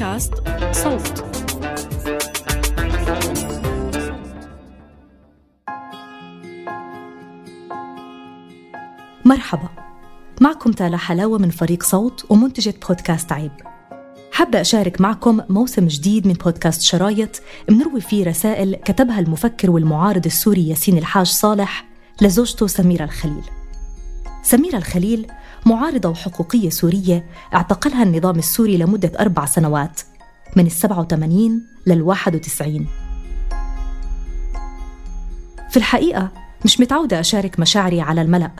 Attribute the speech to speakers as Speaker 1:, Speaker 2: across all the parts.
Speaker 1: بودكاست صوت.
Speaker 2: مرحبا. معكم تالا حلاوة من فريق صوت ومنتجة بودكاست عيب. حابة أشارك معكم موسم جديد من بودكاست شرايط منروي فيه رسائل كتبها المفكر والمعارض السوري ياسين الحاج صالح لزوجته سميرة الخليل. سميرة الخليل معارضة وحقوقية سورية اعتقلها النظام السوري لمدة أربع سنوات من السبعة وثمانين للواحد وتسعين. في الحقيقة مش متعودة أشارك مشاعري على الملأ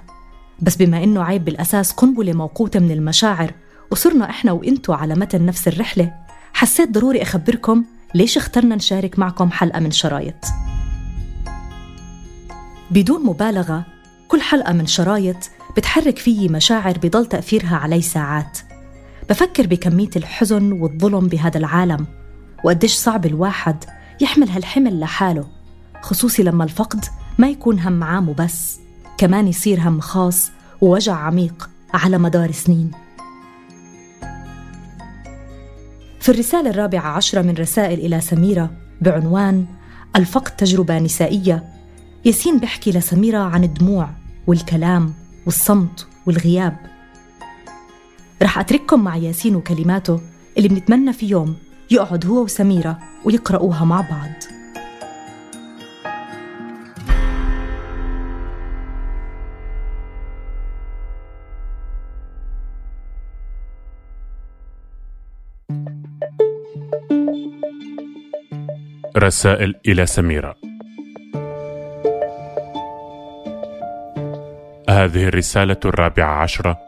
Speaker 2: بس بما إنه عيب بالأساس قنبلة موقوتة من المشاعر وصرنا إحنا وإنتوا على متن نفس الرحلة حسيت ضروري أخبركم ليش اخترنا نشارك معكم حلقة من شرايط. بدون مبالغة كل حلقة من شرايط بتحرك فيي مشاعر بضل تأثيرها علي ساعات. بفكر بكمية الحزن والظلم بهذا العالم وقديش صعب الواحد يحمل هالحمل لحاله خصوصي لما الفقد ما يكون هم عام وبس كمان يصير هم خاص ووجع عميق على مدار سنين. في الرسالة الرابعة عشرة من رسائل إلى سميرة بعنوان الفقد تجربة نسائية. ياسين بيحكي لسميرة عن الدموع والكلام والصمت والغياب. رح أترككم مع ياسين وكلماته اللي بنتمنى في يوم يقعد هو وسميرة ويقرأوها مع بعض.
Speaker 3: رسائل إلى سميرة. هذه الرسالة الرابعة عشرة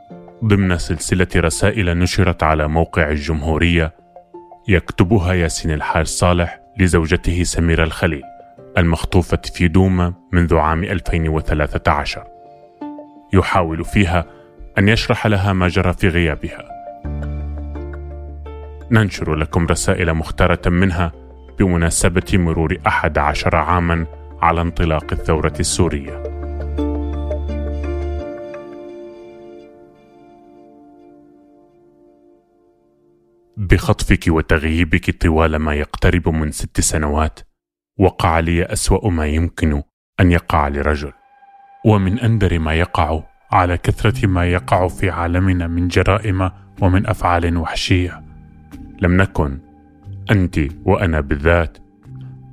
Speaker 3: ضمن سلسلة رسائل نشرت على موقع الجمهورية يكتبها ياسين الحاج صالح لزوجته سميرة الخليل المخطوفة في دوما منذ عام 2013 يحاول فيها أن يشرح لها ما جرى في غيابها. ننشر لكم رسائل مختارة منها بمناسبة مرور أحد عشر عاما على انطلاق الثورة السورية. بخطفك وتغييبك طوال ما يقترب من ست سنوات وقع لي أسوأ ما يمكن أن يقع لرجل. ومن أندر ما يقع على كثرة ما يقع في عالمنا من جرائم ومن أفعال وحشية. لم نكن أنت وأنا بالذات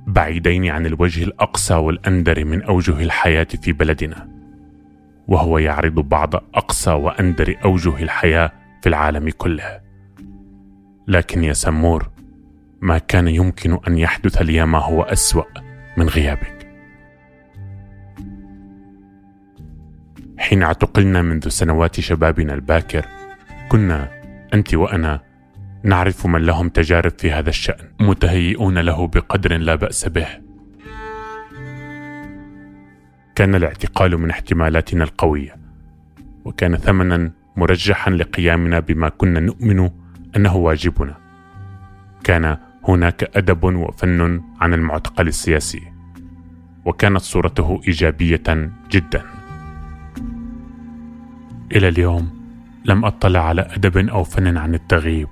Speaker 3: بعيدين عن الوجه الأقصى والأندر من أوجه الحياة في بلدنا. وهو يعرض بعض أقصى وأندر أوجه الحياة في العالم كله. لكن يا سمور ما كان يمكن أن يحدث لي ما هو أسوأ من غيابك. حين اعتقلنا منذ سنوات شبابنا الباكر كنا أنت وأنا نعرف من لهم تجارب في هذا الشأن متهيئون له بقدر لا بأس به. كان الاعتقال من احتمالاتنا القوية وكان ثمنا مرجحا لقيامنا بما كنا نؤمن أنه واجبنا. كان هناك أدب وفن عن المعتقل السياسي وكانت صورته إيجابية جدا. إلى اليوم لم أطلع على أدب أو فن عن التغييب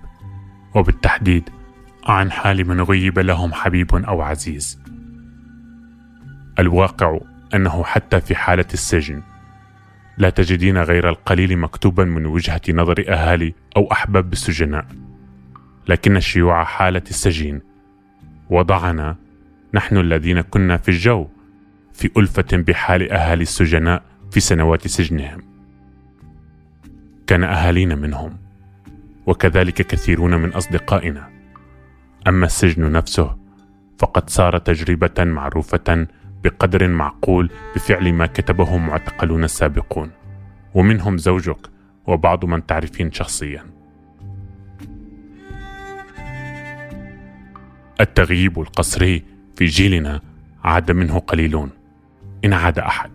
Speaker 3: وبالتحديد عن حال من غيب لهم حبيب أو عزيز. الواقع أنه حتى في حالة السجن لا تجدين غير القليل مكتوبا من وجهة نظر أهالي أو أحباب السجناء لكن شيوع حالة السجين. وضعنا نحن الذين كنا في الجو في ألفة بحال أهالي السجناء في سنوات سجنهم. كان أهالينا منهم وكذلك كثيرون من أصدقائنا. أما السجن نفسه فقد صار تجربة معروفة بقدر معقول بفعل ما كتبه معتقلون السابقون ومنهم زوجك وبعض من تعرفين شخصيا. التغييب القسري في جيلنا عاد منه قليلون إن عاد أحد.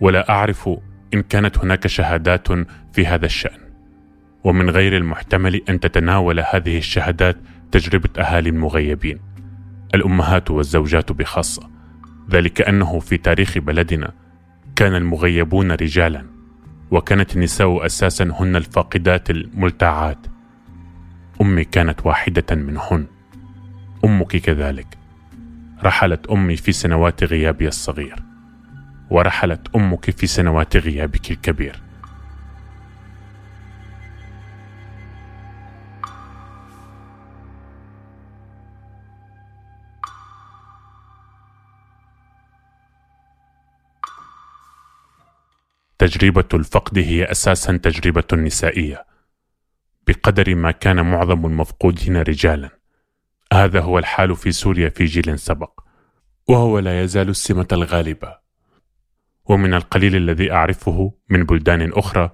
Speaker 3: ولا أعرف إن كانت هناك شهادات في هذا الشأن. ومن غير المحتمل أن تتناول هذه الشهادات تجربة أهالي المغيبين الأمهات والزوجات بخاصة ذلك أنه في تاريخ بلدنا كان المغيبون رجالا وكانت النساء أساسا هن الفاقدات الملتعات. أمي كانت واحدة منهن. أمك كذلك. رحلت أمي في سنوات غيابي الصغير ورحلت أمك في سنوات غيابك الكبير. تجربة الفقد هي أساسا تجربة نسائية بقدر ما كان معظم المفقودين رجالا. هذا هو الحال في سوريا في جيل سبق وهو لا يزال السمة الغالبة. ومن القليل الذي أعرفه من بلدان أخرى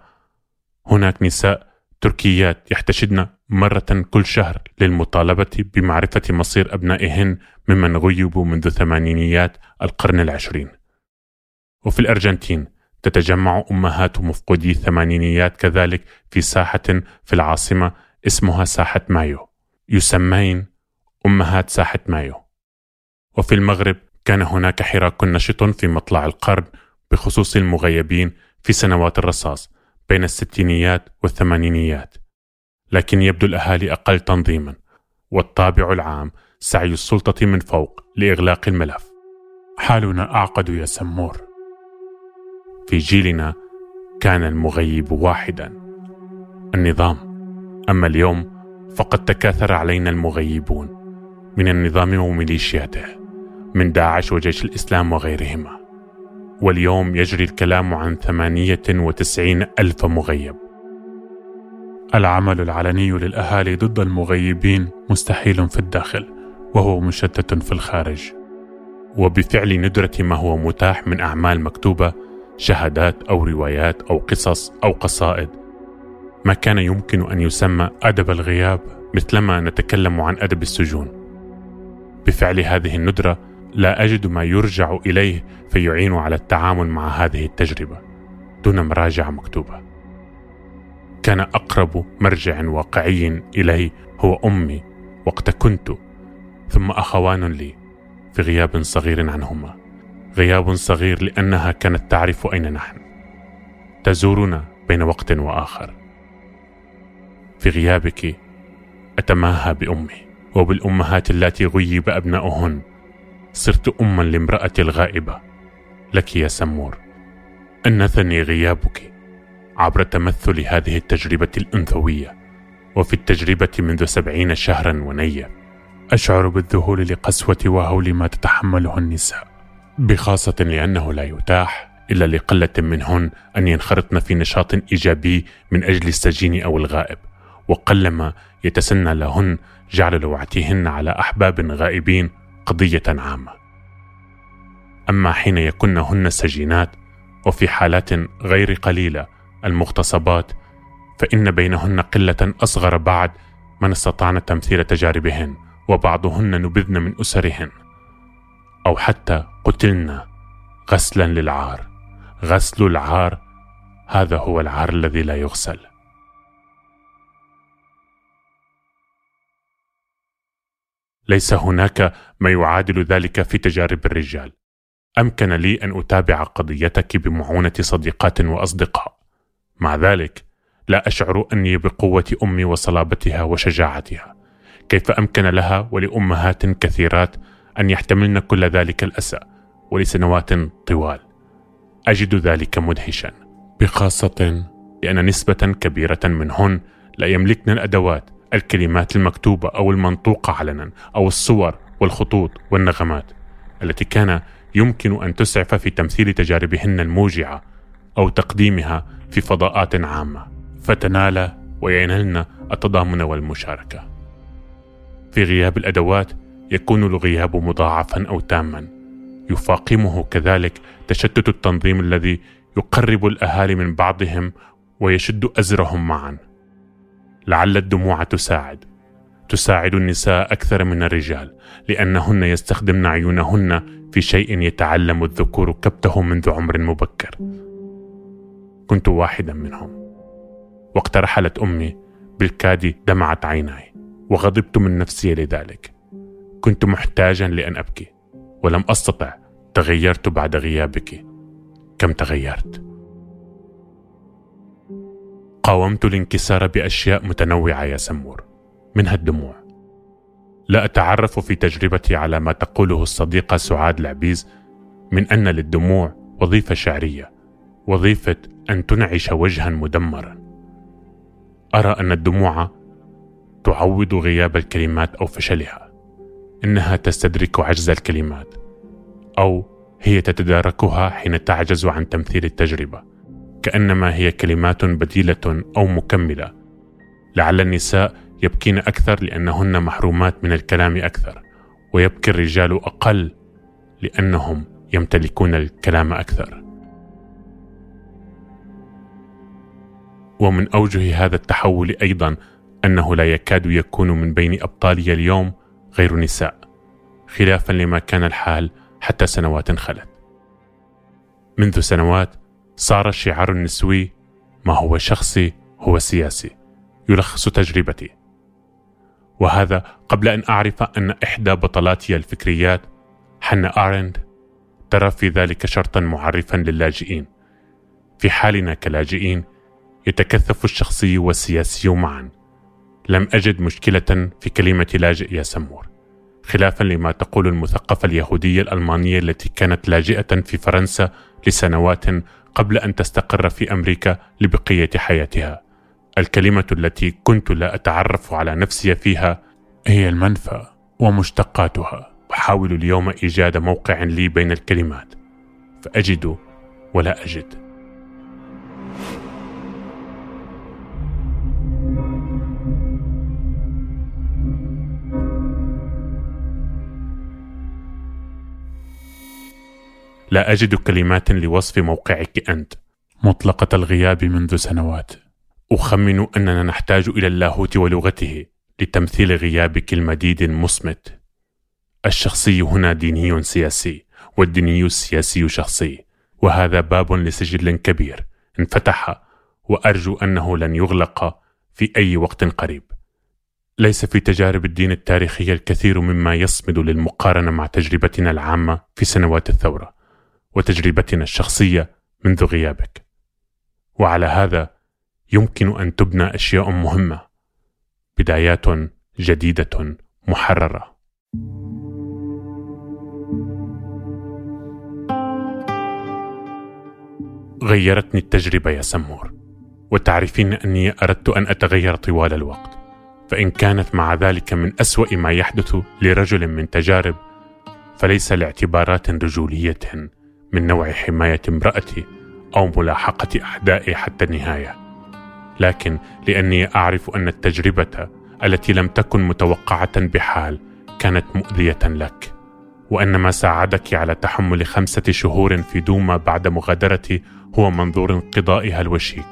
Speaker 3: هناك نساء تركيات يحتشدن مرة كل شهر للمطالبة بمعرفة مصير أبنائهن ممن غيبوا منذ ثمانينيات القرن العشرين. وفي الأرجنتين تتجمع أمهات مفقودي الثمانينيات كذلك في ساحة في العاصمة اسمها ساحة مايو. يسمين أمهات ساحة مايو. وفي المغرب كان هناك حراك نشط في مطلع القرن بخصوص المغيبين في سنوات الرصاص بين الستينيات والثمانينيات. لكن يبدو الأهالي أقل تنظيما والطابع العام سعي السلطة من فوق لإغلاق الملف. حالنا أعقد يا سمور. في جيلنا كان المغيب واحدا. النظام. أما اليوم فقد تكاثر علينا المغيبون من النظام وميليشياته من داعش وجيش الإسلام وغيرهما. واليوم يجري الكلام عن ثمانية وتسعين ألف مغيب. العمل العلني للأهالي ضد المغيبين مستحيل في الداخل وهو مشتت في الخارج. وبفعل ندرة ما هو متاح من أعمال مكتوبة شهادات أو روايات أو قصص أو قصائد. ما كان يمكن أن يسمى أدب الغياب مثلما نتكلم عن أدب السجون. بفعل هذه الندرة لا أجد ما يرجع إليه فيعين على التعامل مع هذه التجربة دون مراجعه مكتوبة. كان أقرب مرجع واقعي الي هو أمي وقت كنت ثم أخوان لي في غياب صغير عنهما. غياب صغير لأنها كانت تعرف أين نحن. تزورنا بين وقت وآخر. في غيابك اتماهى بأمي وبالأمهات اللاتي غيب أبناؤهن. صرت اما لامراه الغائبة. لك يا سمور. أنثني غيابك عبر تمثل هذه التجربة الأنثوية. وفي التجربة منذ سبعين شهرا ونية أشعر بالذهول لقسوة وهول ما تتحمله النساء. بخاصة لأنه لا يتاح إلا لقلة منهن أن ينخرطن في نشاط إيجابي من أجل السجين أو الغائب وقلما يتسنى لهن جعل لوعتهن على أحباب غائبين قضية عامة. أما حين يكن هن سجينات وفي حالات غير قليلة المغتصبات فإن بينهن قلة أصغر بعد من استطعن تمثيل تجاربهن وبعضهن نبذن من أسرهن. أو حتى قتلنا غسلا للعار. غسل العار هذا هو العار الذي لا يغسل. ليس هناك ما يعادل ذلك في تجارب الرجال. أمكن لي أن أتابع قضيتك بمعونة صديقات وأصدقاء. مع ذلك لا أشعر أني بقوة أمي وصلابتها وشجاعتها. كيف أمكن لها ولأمهات كثيرات أن يحتملن كل ذلك الأسى ولسنوات طوال. أجد ذلك مدهشا. بخاصة لأن نسبة كبيرة منهن لا يملكن الأدوات الكلمات المكتوبة أو المنطوقة علنا أو الصور والخطوط والنغمات التي كان يمكن أن تسعف في تمثيل تجاربهن الموجعة أو تقديمها في فضاءات عامة. فتنال وينلن التضامن والمشاركة. في غياب الأدوات يكون الغياب مضاعفا أو تاما. يفاقمه كذلك تشتت التنظيم الذي يقرب الأهالي من بعضهم ويشد أزرهم معا. لعل الدموع تساعد. تساعد النساء أكثر من الرجال لأنهن يستخدمن عيونهن في شيء يتعلم الذكور كبته منذ عمر مبكر. كنت واحدا منهم. وقت رحلت أمي بالكاد دمعت عيناي وغضبت من نفسي لذلك. كنت محتاجا لأن أبكي ولم أستطع تغيرت بعد غيابك كم تغيرت. قاومت الانكسار بأشياء متنوعة يا سمور منها الدموع. لا أتعرف في تجربتي على ما تقوله الصديقه سعاد العبيز من أن للدموع وظيفة شعرية وظيفة أن تنعش وجها مدمرا. أرى أن الدموع تعوض غياب الكلمات أو فشلها. إنها تستدرك عجز الكلمات أو هي تتداركها حين تعجز عن تمثيل التجربة كأنما هي كلمات بديلة أو مكملة. لعل النساء يبكين أكثر لأنهن محرومات من الكلام أكثر ويبكي الرجال أقل لأنهم يمتلكون الكلام أكثر. ومن أوجه هذا التحول أيضا أنه لا يكاد يكون من بين أبطالي اليوم غير نساء خلافا لما كان الحال حتى سنوات خلت منذ سنوات صار الشعار النسوي ما هو شخصي هو سياسي يلخص تجربتي. وهذا قبل أن أعرف أن إحدى بطلاتي الفكريات حنا آرند ترى في ذلك شرطا معرفا للاجئين. في حالنا كلاجئين يتكثف الشخصي والسياسي معا. لم أجد مشكلة في كلمة لاجئ يا سمور خلافا لما تقول المثقفة اليهودية الألمانية التي كانت لاجئة في فرنسا لسنوات قبل أن تستقر في أمريكا لبقية حياتها. الكلمة التي كنت لا أتعرف على نفسي فيها هي المنفى ومشتقاتها. أحاول اليوم إيجاد موقع لي بين الكلمات فأجد ولا أجد. لا أجد كلمات لوصف موقعك أنت. مطلقة الغياب منذ سنوات. أخمن أننا نحتاج إلى اللاهوت ولغته لتمثيل غيابك المديد المصمت. الشخصي هنا ديني سياسي والديني السياسي شخصي. وهذا باب لسجل كبير انفتح وأرجو أنه لن يغلق في أي وقت قريب. ليس في تجارب الدين التاريخية الكثير مما يصمد للمقارنة مع تجربتنا العامة في سنوات الثورة. وتجربتنا الشخصية منذ غيابك. وعلى هذا يمكن أن تبنى أشياء مهمة بدايات جديدة محررة. غيرتني التجربة يا سمور وتعرفين أني أردت أن أتغير طوال الوقت فإن كانت مع ذلك من أسوأ ما يحدث لرجل من تجارب فليس لاعتبارات رجولية. من نوع حماية امرأتي أو ملاحقة أعدائي حتى النهاية. لكن لأني أعرف أن التجربة التي لم تكن متوقعة بحال كانت مؤذية لك وأن ما ساعدك على تحمل خمسة شهور في دوما بعد مغادرتي هو منظور انقضائها الوشيك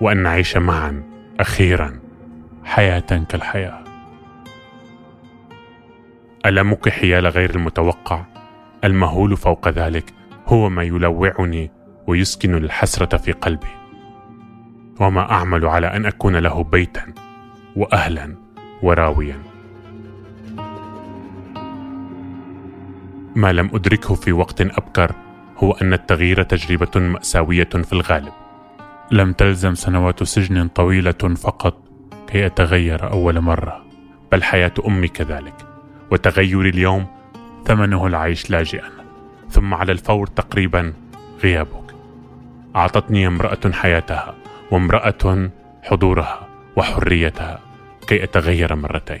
Speaker 3: وأن نعيش معا أخيرا حياة كالحياة. ألمك حيال غير المتوقع؟ المهول فوق ذلك هو ما يلوعني ويسكن الحسرة في قلبي. وما أعمل على أن أكون له بيتا وأهلا وراويا. ما لم أدركه في وقت أبكر هو أن التغيير تجربة مأساوية في الغالب. لم تلزم سنوات سجن طويلة فقط كي أتغير أول مرة بل حياة أمي كذلك. وتغيري اليوم ثمنه العيش لاجئا ثم على الفور تقريبا غيابك. أعطتني امرأة حياتها وامرأة حضورها وحريتها كي أتغير مرتين.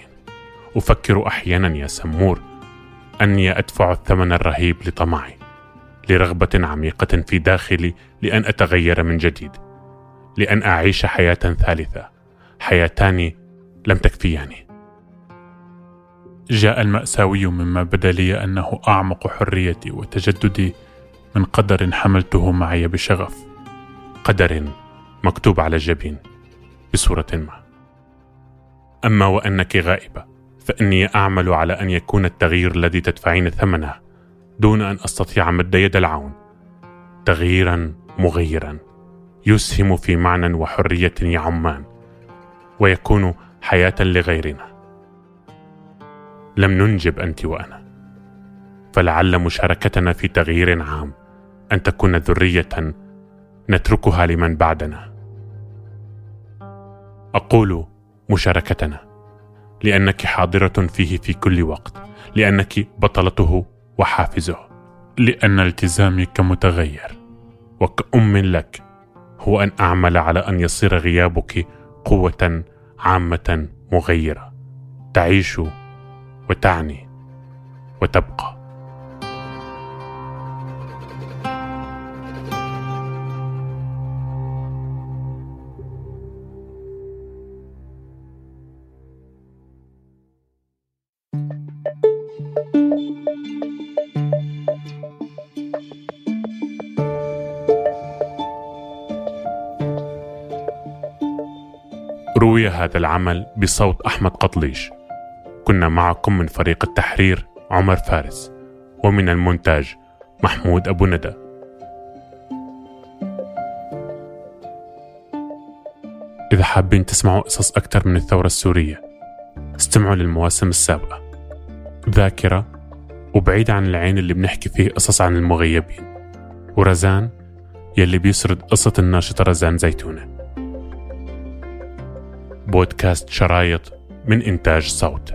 Speaker 3: أفكر أحيانا يا سمور أني أدفع الثمن الرهيب لطمعي لرغبة عميقة في داخلي لأن أتغير من جديد لأن أعيش حياة ثالثة حياتان لم تكفياني. جاء المأساوي مما بدا لي أنه أعمق حريتي وتجددي من قدر حملته معي بشغف قدر مكتوب على الجبين بصورة ما. أما وأنك غائبة فإني أعمل على أن يكون التغيير الذي تدفعين ثمنه دون أن أستطيع مد يد العون. تغييرا مغيرا يسهم في معنى وحرية يعمان ويكون حياة لغيرنا. لم ننجب أنت وأنا. فلعل مشاركتنا في تغيير عام أن تكون ذرية نتركها لمن بعدنا. أقول مشاركتنا لأنك حاضرة فيه في كل وقت لأنك بطلته وحافزه لأن التزامي كمتغير وكأم لك هو أن أعمل على أن يصير غيابك قوة عامة مغيرة. تعيش وتعني وتبقى. روي هذا العمل بصوت أحمد قطليش. كنا معكم من فريق التحرير عمر فارس ومن المونتاج محمود أبو ندى. إذا حابين تسمعوا قصص أكثر من الثورة السورية استمعوا للمواسم السابقة. ذاكرة وبعيد عن العين اللي بنحكي فيه قصص عن المغيبين. ورزان يلي بيسرد قصة الناشطة رزان زيتونة. بودكاست شرايط من إنتاج صوت.